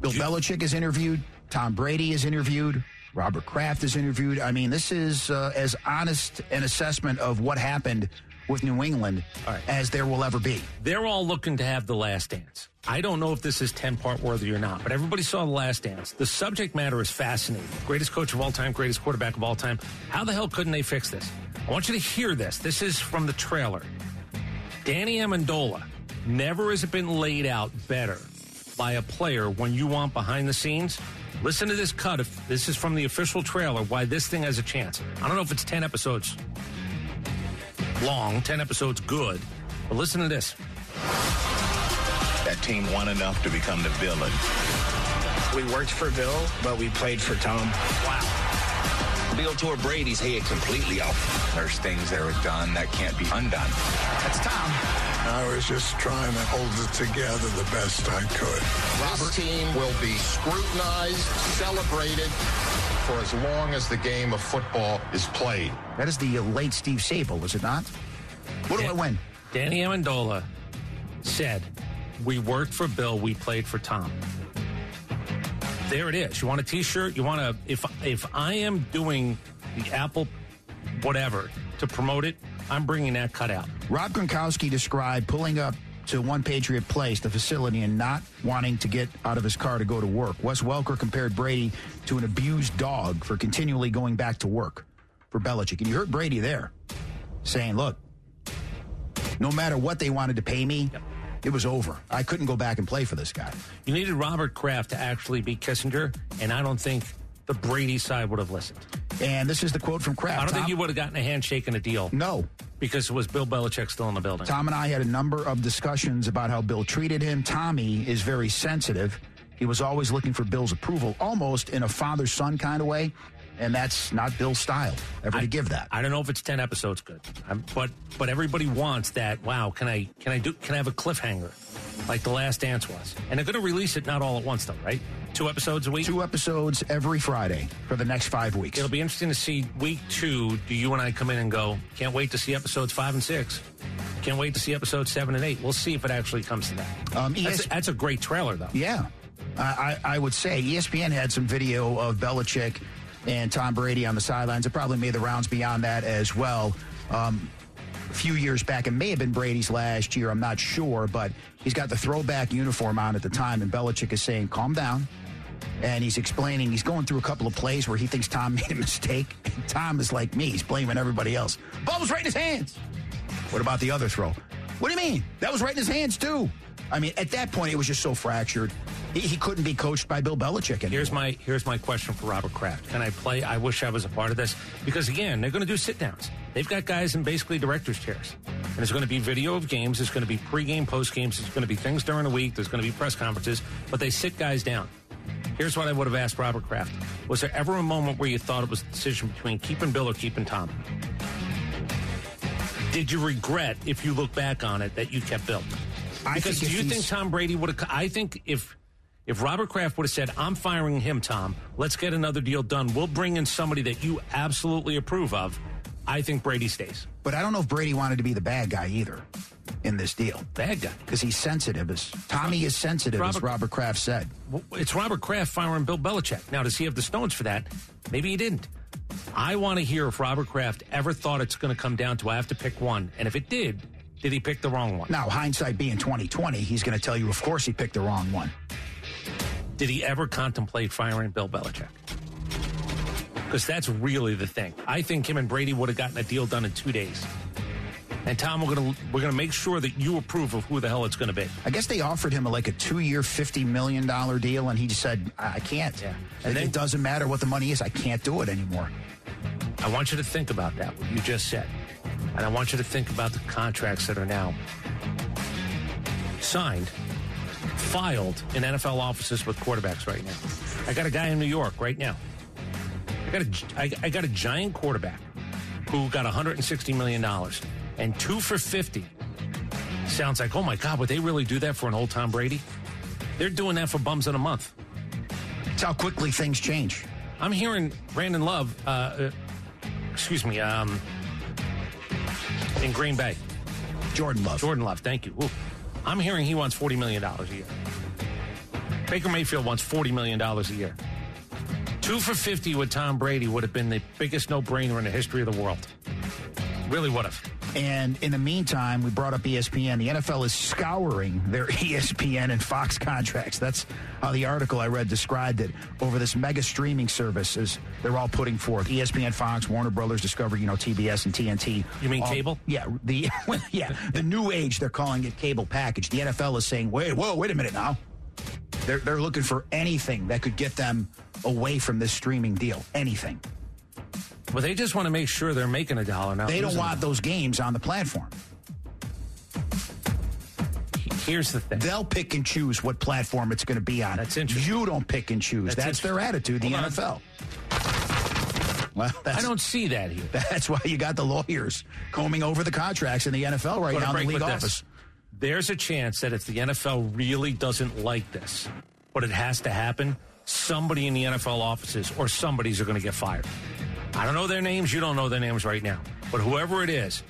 Bill Belichick is interviewed, Tom Brady is interviewed. Robert Kraft is interviewed. I mean, this is uh, as honest an assessment of what happened with New England as there will ever be. They're all looking to have the last dance. I don't know if this is 10 part worthy or not, but everybody saw the last dance. The subject matter is fascinating. Greatest coach of all time, greatest quarterback of all time. How the hell couldn't they fix this? I want you to hear this. This is from the trailer. Danny Amendola. Never has it been laid out better by a player when you want behind the scenes. Listen to this cut. If this is from the official trailer, why this thing has a chance. I don't know if it's 10 episodes long, 10 episodes good, but listen to this. That team won enough to become the villain. We worked for Bill, but we played for Tom. Wow. Bill tore Brady's head completely off. There's things that are done that can't be undone. That's Tom. I was just trying to hold it together the best I could. This team will be scrutinized, celebrated for as long as the game of football is played. That is the late Steve Sabol, is it not? What do I win? Danny Amendola said, We worked for Bill, we played for Tom. There it is. You want a T-shirt? You want to? If if I am doing the Apple, whatever to promote it, I'm bringing that cutout. Rob Gronkowski described pulling up to One Patriot Place, the facility, and not wanting to get out of his car to go to work. Wes Welker compared Brady to an abused dog for continually going back to work for Belichick. And you heard Brady there saying, look, no matter what they wanted to pay me, it was over. I couldn't go back and play for this guy. You needed Robert Kraft to actually be Kissinger, and I don't think the Brady side would have listened. And this is the quote from Kraft. I don't Tom- think you would have gotten a handshake and a deal. No. Because it was Bill Belichick still in the building. Tom and I had a number of discussions about how Bill treated him. Tommy is very sensitive. He was always looking for Bill's approval, almost in a father son kind of way. And that's not Bill's style, ever to give that. I don't know if it's ten episodes good, I'm, but but everybody wants that. Wow, can I can I do can I have a cliffhanger like the Last Dance was? And they're going to release it not all at once though, right? Two episodes a week. Two episodes every Friday for the next five weeks. It'll be interesting to see week two. Do you and I come in and go? Can't wait to see episodes five and six. Can't wait to see episodes seven and eight. We'll see if it actually comes to that. Um, that's, ES that's a great trailer though. Yeah. I, I I would say ESPN had some video of Belichick and Tom Brady on the sidelines. It probably made the rounds beyond that as well. Um, a few years back, it may have been Brady's last year. I'm not sure, but he's got the throwback uniform on at the time, and Belichick is saying, calm down. And he's explaining, he's going through a couple of plays where he thinks Tom made a mistake. And Tom is like me, he's blaming everybody else. Ball was right in his hands. What about the other throw? What do you mean? That was right in his hands, too. I mean, at that point, it was just so fractured. He, couldn't be coached by Bill Belichick anymore. Here's my here's my question for Robert Kraft. Can I play? I wish I was a part of this because again, they're going to do sit downs. They've got guys in basically directors' chairs, and there's going to be video of games. There's going to be pregame, postgames. There's going to be things during the week. There's going to be press conferences, but they sit guys down. Here's what I would have asked Robert Kraft: Was there ever a moment where you thought it was a decision between keeping Bill or keeping Tom? Did you regret, if you look back on it, that you kept Bill? I Because think do you think Tom Brady would have? I think if if Robert Kraft would have said, "I'm firing him, Tom. Let's get another deal done. We'll bring in somebody that you absolutely approve of." I think Brady stays. But I don't know if Brady wanted to be the bad guy either in this deal. Bad guy. Because he's sensitive. As Tommy is sensitive, as Robert- Robert Kraft said. It's Robert Kraft firing Bill Belichick. Now, does he have the stones for that? Maybe he didn't. I want to hear if Robert Kraft ever thought it's going to come down to I have to pick one, and if it did, did he pick the wrong one? Now, hindsight being 2020, he's going to tell you, of course, he picked the wrong one. Did he ever contemplate firing Bill Belichick? Because that's really the thing. I think him and Brady would have gotten a deal done in two days. And Tom, we're gonna we're gonna make sure that you approve of who the hell it's gonna be. I guess they offered him like a two-year, fifty million dollar deal, and he just said, "I I can't." Yeah. And it doesn't matter what the money is. I can't do it anymore. I want you to think about that, what you just said. And I want you to think about the contracts that are now signed, filed in NFL offices with quarterbacks right now. I got a guy in New York right now. I got a, I, I got a giant quarterback who got $160 million and two for 50. Sounds like, oh my God, would they really do that for an old Tom Brady? They're doing that for bums in a month. It's how quickly things change. I'm hearing Brandon Love, uh, uh, excuse me, um, in Green Bay. Jordan Love. Jordan Love, thank you. Ooh. I'm hearing he wants $40 million a year. Baker Mayfield wants $40 million a year. Two for 50 with Tom Brady would have been the biggest no brainer in the history of the world. Really would have. And in the meantime, we brought up ESPN. The NFL is scouring their ESPN and Fox contracts. That's how the article I read described it over this mega streaming service as they're all putting forth ESPN, Fox, Warner Brothers, Discovery, you know, TBS and TNT. You mean All- cable? Yeah, the yeah, the new age they're calling it cable package. The NFL is saying, "Wait, whoa, wait a minute now." They're they're looking for anything that could get them away from this streaming deal. Anything. Well, they just want to make sure they're making a dollar now. They don't want those games on the platform. Here's the thing. They'll pick and choose what platform it's going to be on. That's interesting. You don't pick and choose. That's That's, their attitude, the Hold on. NFL. Well, that's, I don't see that here. That's why you got the lawyers combing over the contracts in the NFL right now in the league office. this. There's a chance that if the NFL really doesn't like this, but it has to happen, somebody in the NFL offices or somebody's are going to get fired. I don't know their names. You don't know their names right now. But whoever it is,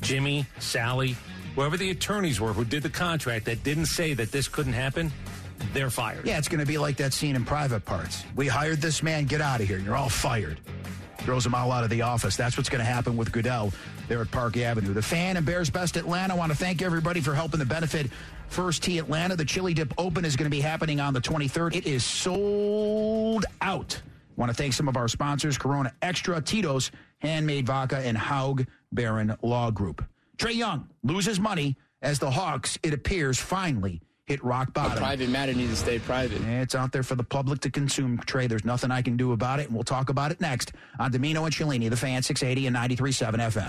Jimmy, Sally, whoever the attorneys were who did the contract that didn't say that this couldn't happen, they're fired. Yeah, it's going to be like that scene in Private Parts. We hired this man, get out of here. You're all fired. Throws them all out of the office. That's what's going to happen with Goodell there at Park Avenue. The fan and Bears Best Atlanta. Want to thank everybody for helping the benefit First Tee Atlanta. The Chili Dip Open is going to be happening on the 23rd. It is sold out. Want to thank some of our sponsors Corona Extra, Tito's, Handmade Vodka, and Haug Baron Law Group. Trae Young loses money as the Hawks, it appears, finally hit rock A bottom. private matter needs to stay private. It's out there for the public to consume, Trae. There's nothing I can do about it, and we'll talk about it next on Dimino and Cellini, the fan 680 and 93.7 FM.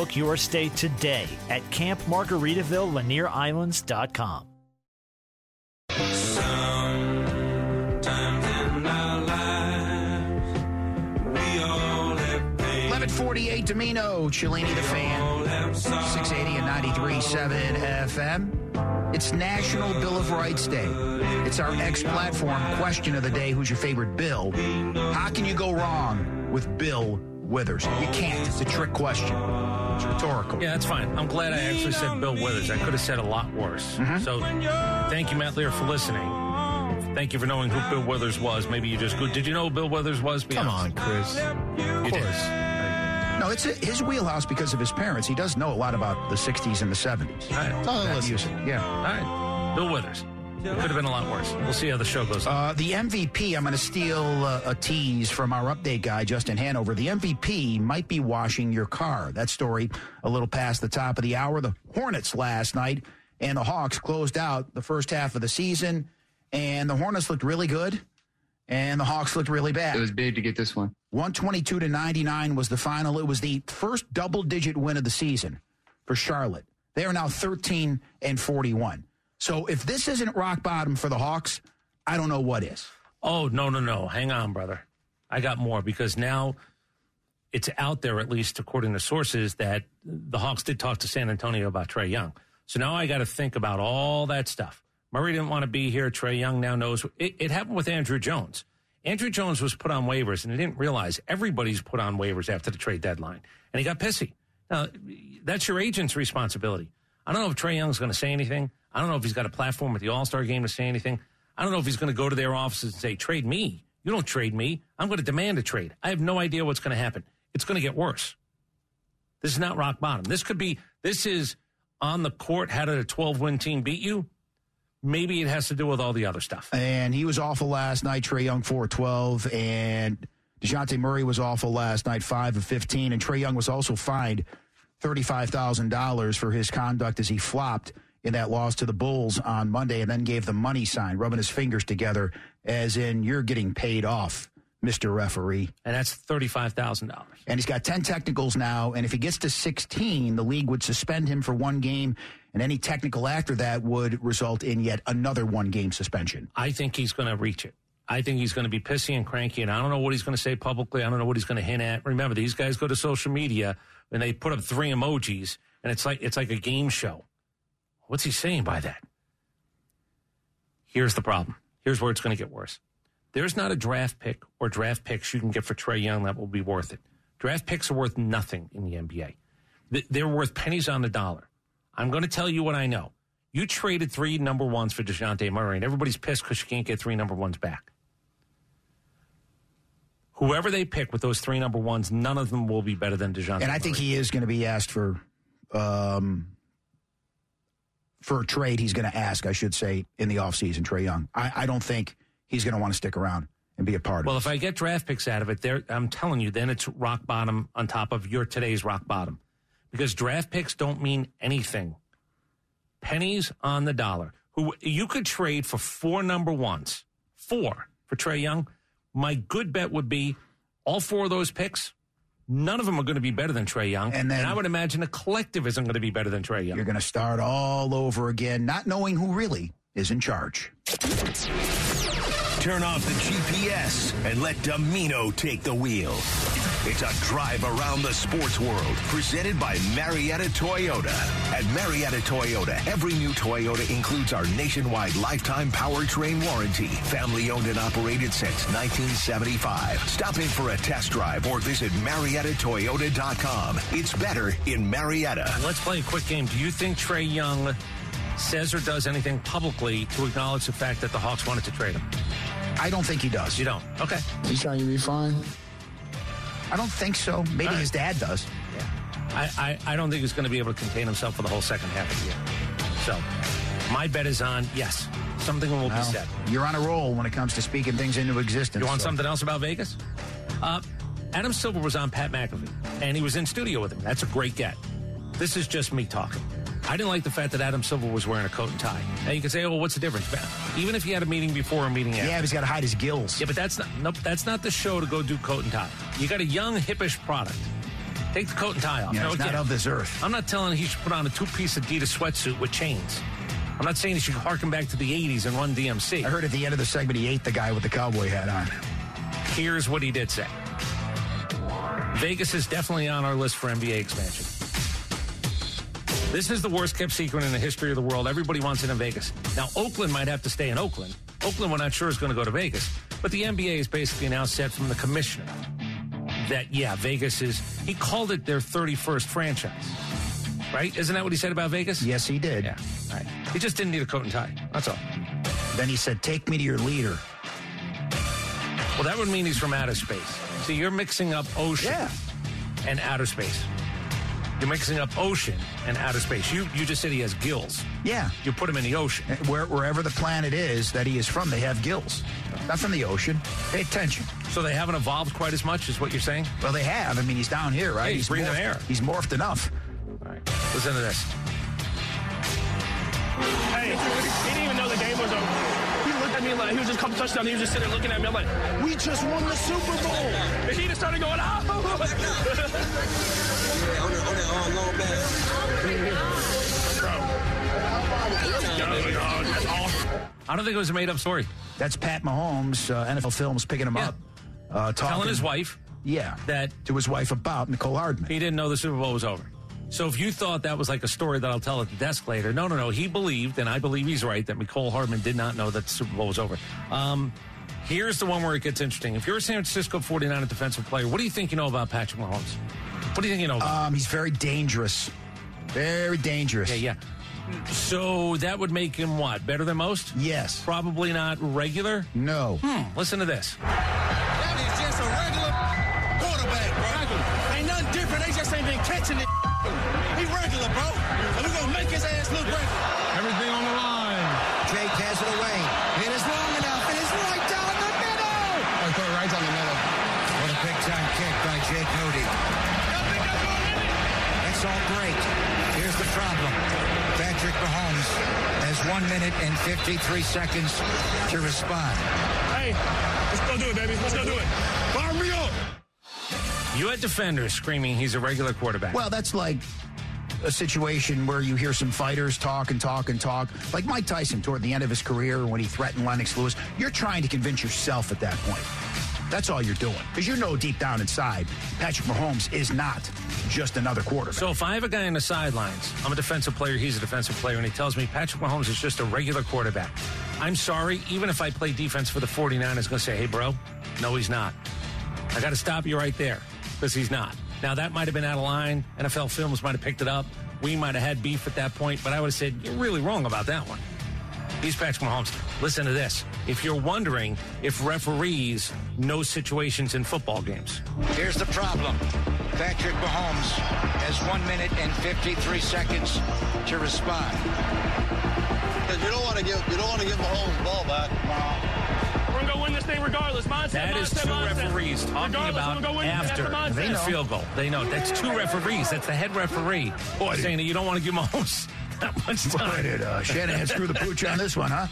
Book your stay today at Camp Margaritaville, Lanier LanierIslands.com. 1148 Dimino, Cellini the fan, 680 and 93.7 FM. It's National Bill of Rights Day. It's our X platform question of the day. Who's your favorite Bill? How can you go wrong with Bill Withers? You can't. It's a trick question. It's rhetorical. Yeah, that's fine. I'm glad I actually said Bill Withers. I could have said a lot worse. Mm-hmm. So thank you, Matt Lear, for listening. Thank you for knowing who Bill Withers was. Maybe you just did you know who Bill Withers was? Be Come honest. on, Chris. You did. No, it's his wheelhouse because of his parents. He does know a lot about the 60s and the 70s. All right. That music, Yeah. All right. Bill Withers. It could have been a lot worse. We'll see how the show goes. Uh, the MVP, I'm going to steal uh, a tease from our update guy, Justin Hanover. The MVP might be washing your car. That story a little past the top of the hour. The Hornets last night and the Hawks closed out the first half of the season, and the Hornets looked really good, and the Hawks looked really bad. It was big to get this one. 122 to 99 was the final. It was the first double digit win of the season for Charlotte. They are now 13 and 41. So if this isn't rock bottom for the Hawks, I don't know what is. Oh, no, no, no. Hang on, brother. I got more because now it's out there, at least according to sources, that the Hawks did talk to San Antonio about Trae Young. So now I got to think about all that stuff. Murray didn't want to be here. Trae Young now knows. It, it happened with Andrew Jones. Andrew Jones was put on waivers, and he didn't realize everybody's put on waivers after the trade deadline, and he got pissy. Now, that's your agent's responsibility. I don't know if Trae Young's going to say anything. I don't know if he's got a platform at the All Star game to say anything. I don't know if he's going to go to their offices and say, trade me. You don't trade me. I'm going to demand a trade. I have no idea what's going to happen. It's going to get worse. This is not rock bottom. This could be, this is on the court. How did a 12 win team beat you? Maybe it has to do with all the other stuff. And he was awful last night. Trae Young, 4 12. And DeJounte Murray was awful last night, 5 of 15. And Trae Young was also fined $35,000 for his conduct as he flopped in that loss to the Bulls on Monday and then gave the money sign, rubbing his fingers together, as in, you're getting paid off, Mr. Referee. And that's $35,000. And he's got 10 technicals now. And if he gets to 16, the league would suspend him for one game. And any technical after that would result in yet another one game suspension. I think he's going to reach it. I think he's going to be pissy and cranky, and I don't know what he's going to say publicly. I don't know what he's going to hint at. Remember, these guys go to social media and they put up three emojis, and it's like it's like a game show. What's he saying by that? Here's the problem. Here's where it's going to get worse. There's not a draft pick or draft picks you can get for Trae Young that will be worth it. Draft picks are worth nothing in the NBA. They're worth pennies on the dollar. I'm going to tell you what I know. You traded three number ones for DeJounte Murray, and everybody's pissed because you can't get three number ones back. Whoever they pick with those three number ones, none of them will be better than DeJounte And I think he is going to be asked for um, for a trade. He's going to ask, I should say, in the offseason, Trae Young. I, I don't think he's going to want to stick around and be a part Well, of Well, if I get draft picks out of it, there I'm telling you, then it's rock bottom on top of your today's rock bottom, because draft picks don't mean anything. Pennies on the dollar. Who you could trade for four number ones, four for Trae Young. My good bet would be all four of those picks. None of them are going to be better than Trae Young, And then- I would imagine a collective isn't going to be better than Trae Young. You're going to start all over again, not knowing who really is in charge. Turn off the GPS and let Dimino take the wheel. It's a drive around the sports world presented by Marietta Toyota. At Marietta Toyota, every new Toyota includes our nationwide lifetime powertrain warranty, family owned and operated since 1975. Stop in for a test drive or visit MariettaToyota.com. It's better in Marietta. Let's play a quick game. Do you think Trae Young says or does anything publicly to acknowledge the fact that the Hawks wanted to trade him? I don't think he does. You don't? Okay. He's trying to be fine. I don't think so. Maybe his dad does. I, I, I don't think he's going to be able to contain himself for the whole second half of the year. So, my bet is on yes, something will be Well, said. You're on a roll when it comes to speaking things into existence. You want so- something else about Vegas? Uh, Adam Silver was on Pat McAfee, and he was in studio with him. That's a great get. This is just me talking. I didn't like the fact that Adam Silver was wearing a coat and tie. Now you can say, "Oh, well, what's the difference?" Even if he had a meeting before a meeting after. Yeah, he's got to hide his gills. Yeah, but that's not nope, that's not the show to go do coat and tie. You got a young, hippish product. Take the coat and tie off. Yeah, No, it's not of this earth. I'm not telling he should put on a two-piece Adidas sweatsuit with chains. I'm not saying he should harken back to the 80s and run DMC. I heard at the end of the segment he ate the guy with the cowboy hat on. Here's what he did say. Vegas is definitely on our list for NBA expansion. This is the worst kept secret in the history of the world. Everybody wants it in Vegas. Now, Oakland might have to stay in Oakland. Oakland, we're not sure is going to go to Vegas. But the NBA is basically now said from the commissioner that, yeah, Vegas is, he called it their 31st franchise. Right? Isn't that what he said about Vegas? Yes, he did. Yeah. Right. He just didn't need a coat and tie. That's all. Then he said, "Take me to your leader." Well, that would mean he's from outer space. See, you're mixing up ocean Yeah. and outer space. You're mixing up ocean and outer space. You you just said he has gills. Yeah. You put him in the ocean. Eh, where, wherever the planet is that he is from, they have gills. Not from the ocean. Pay attention. So they haven't evolved quite as much, is what you're saying? Well, they have. I mean, he's down here, right? Yeah, he's breathing morphed, air. He's morphed enough. All right. Listen to this. Hey, he didn't even know the game was over. He me like he was just a couple touchdowns. He was just sitting there looking at me. I'm like, we just won the Super Bowl. And he just started going, oh. I don't think it was a made up story. That's Pat Mahomes, uh, NFL Films, picking him up. Uh, talking, Telling his wife Yeah. that To his wife about Mecole Hardman. he didn't know the Super Bowl was over. So if you thought that was like a story that I'll tell at the desk later, no, no, no. He believed, and I believe he's right, that Mecole Hardman did not know that the Super Bowl was over. Um, here's the one where it gets interesting. If you're a San Francisco 49 defensive player, what do you think you know about Patrick Mahomes? What do you think you know about? Um, he's very dangerous. Very dangerous. Yeah, yeah. So that would make him what? Better than most? Yes. Probably not regular? No. Hmm. Listen to this. That is just a regular quarterback, bro. Ain't nothing different. They just ain't been catching it. He regular, bro. And we gonna make his ass look regular. Everything on the line. Jake has it away. It is long enough. It is right down the middle. Oh, throw it right down the middle. What a big time kick by Jake Moody. That's all great. Here's the problem. Patrick Mahomes has one minute and 53 seconds to respond. Hey, let's go do it, baby. Let's go do it. Fire me up. You had defenders screaming he's a regular quarterback. Well, that's like a situation where you hear some fighters talk and talk and talk. Like Mike Tyson toward the end of his career when he threatened Lennox Lewis. You're trying to convince yourself at that point. That's all you're doing. Because you know deep down inside, Patrick Mahomes is not just another quarterback. So if I have a guy in the sidelines, I'm a defensive player, he's a defensive player, and he tells me Patrick Mahomes is just a regular quarterback. I'm sorry, even if I play defense for the 49ers, going to say, hey, bro, no, he's not. I got to stop you right there because he's not. Now, that might have been out of line. NFL Films might have picked it up. We might have had beef at that point, but I would have said, you're really wrong about that one. He's Patrick Mahomes. Listen to this. If you're wondering if referees know situations in football games, Here's the problem. Patrick Mahomes has one minute and 53 seconds to respond. You don't want to give you don't want to give Mahomes the ball back. We're gonna win this thing regardless. Mindset, That is mindset, two mindset. referees talking Regardless, about we're gonna go win. after That's the the field goal. They know that's two referees. That's the head referee saying that you don't want to give Mahomes that much Boy, time. did uh, Shanahan screw the pooch on this one, huh?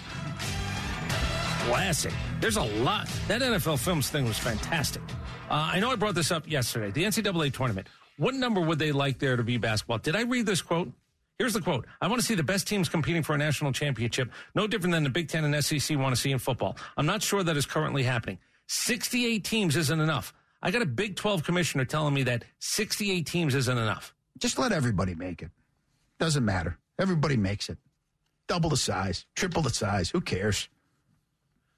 Classic. There's a lot. That NFL Films thing was fantastic. Uh, I know I brought this up yesterday. The NCAA tournament. What number would they like there to be basketball? Did I read this quote? Here's the quote. I want to see the best teams competing for a national championship, no different than the Big Ten and SEC want to see in football. I'm not sure that is currently happening. 68 teams isn't enough. I got a Big 12 commissioner telling me that 68 teams isn't enough. Just let everybody make it. Doesn't matter. Everybody makes it. Double the size, triple the size. Who cares?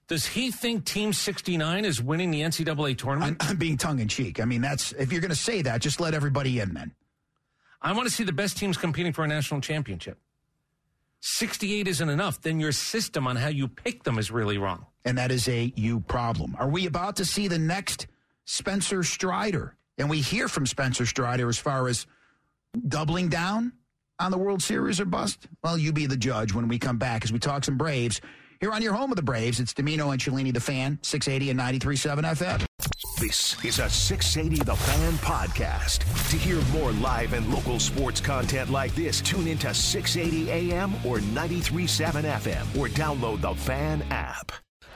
Does he think Team 69 is winning the NCAA tournament? I'm, I'm being tongue in cheek. I mean, that's if you're going to say that, just let everybody in then. I want to see the best teams competing for a national championship. 68 isn't enough. Then your system on how you pick them is really wrong. And that is a you problem. Are we about to see the next Spencer Strider? And we hear from Spencer Strider as far as doubling down on the World Series or bust? Well, you be the judge when we come back as we talk some Braves. Here on your home of the Braves, it's Dimino and Cellini, the fan, 680 and 93.7 FM. This is a 680 The Fan podcast. To hear more live and local sports content like this, tune into 680 AM or 93.7 FM or download the Fan app.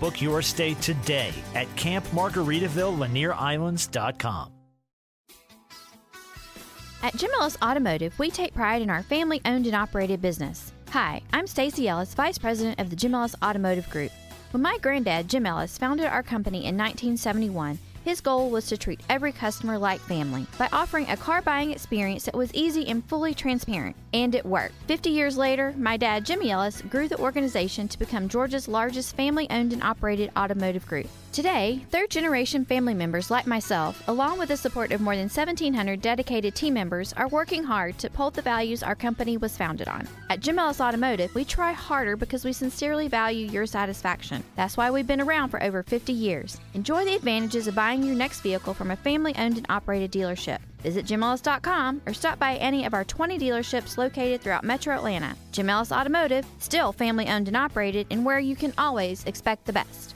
Book your stay today at campmargaritaville.lanierislands.com. At Jim Ellis Automotive, we take pride in our family owned and operated business. Hi, I'm Stacy Ellis, Vice President of the Jim Ellis Automotive Group. When my granddad, Jim Ellis, founded our company in 1971, his goal was to treat every customer like family by offering a car buying experience that was easy and fully transparent. And it worked. 50 years later, my dad, Jimmy Ellis, grew the organization to become Georgia's largest family owned and operated automotive group. Today, third generation family members like myself, along with the support of more than 1,700 dedicated team members, are working hard to uphold the values our company was founded on. At Jim Ellis Automotive, we try harder because we sincerely value your satisfaction. That's why we've been around for over 50 years. Enjoy the advantages of buying your next vehicle from a family owned and operated dealership. Visit jimellis.com or stop by any of our 20 dealerships located throughout Metro Atlanta. Jim Ellis Automotive, still family owned and operated, and where you can always expect the best.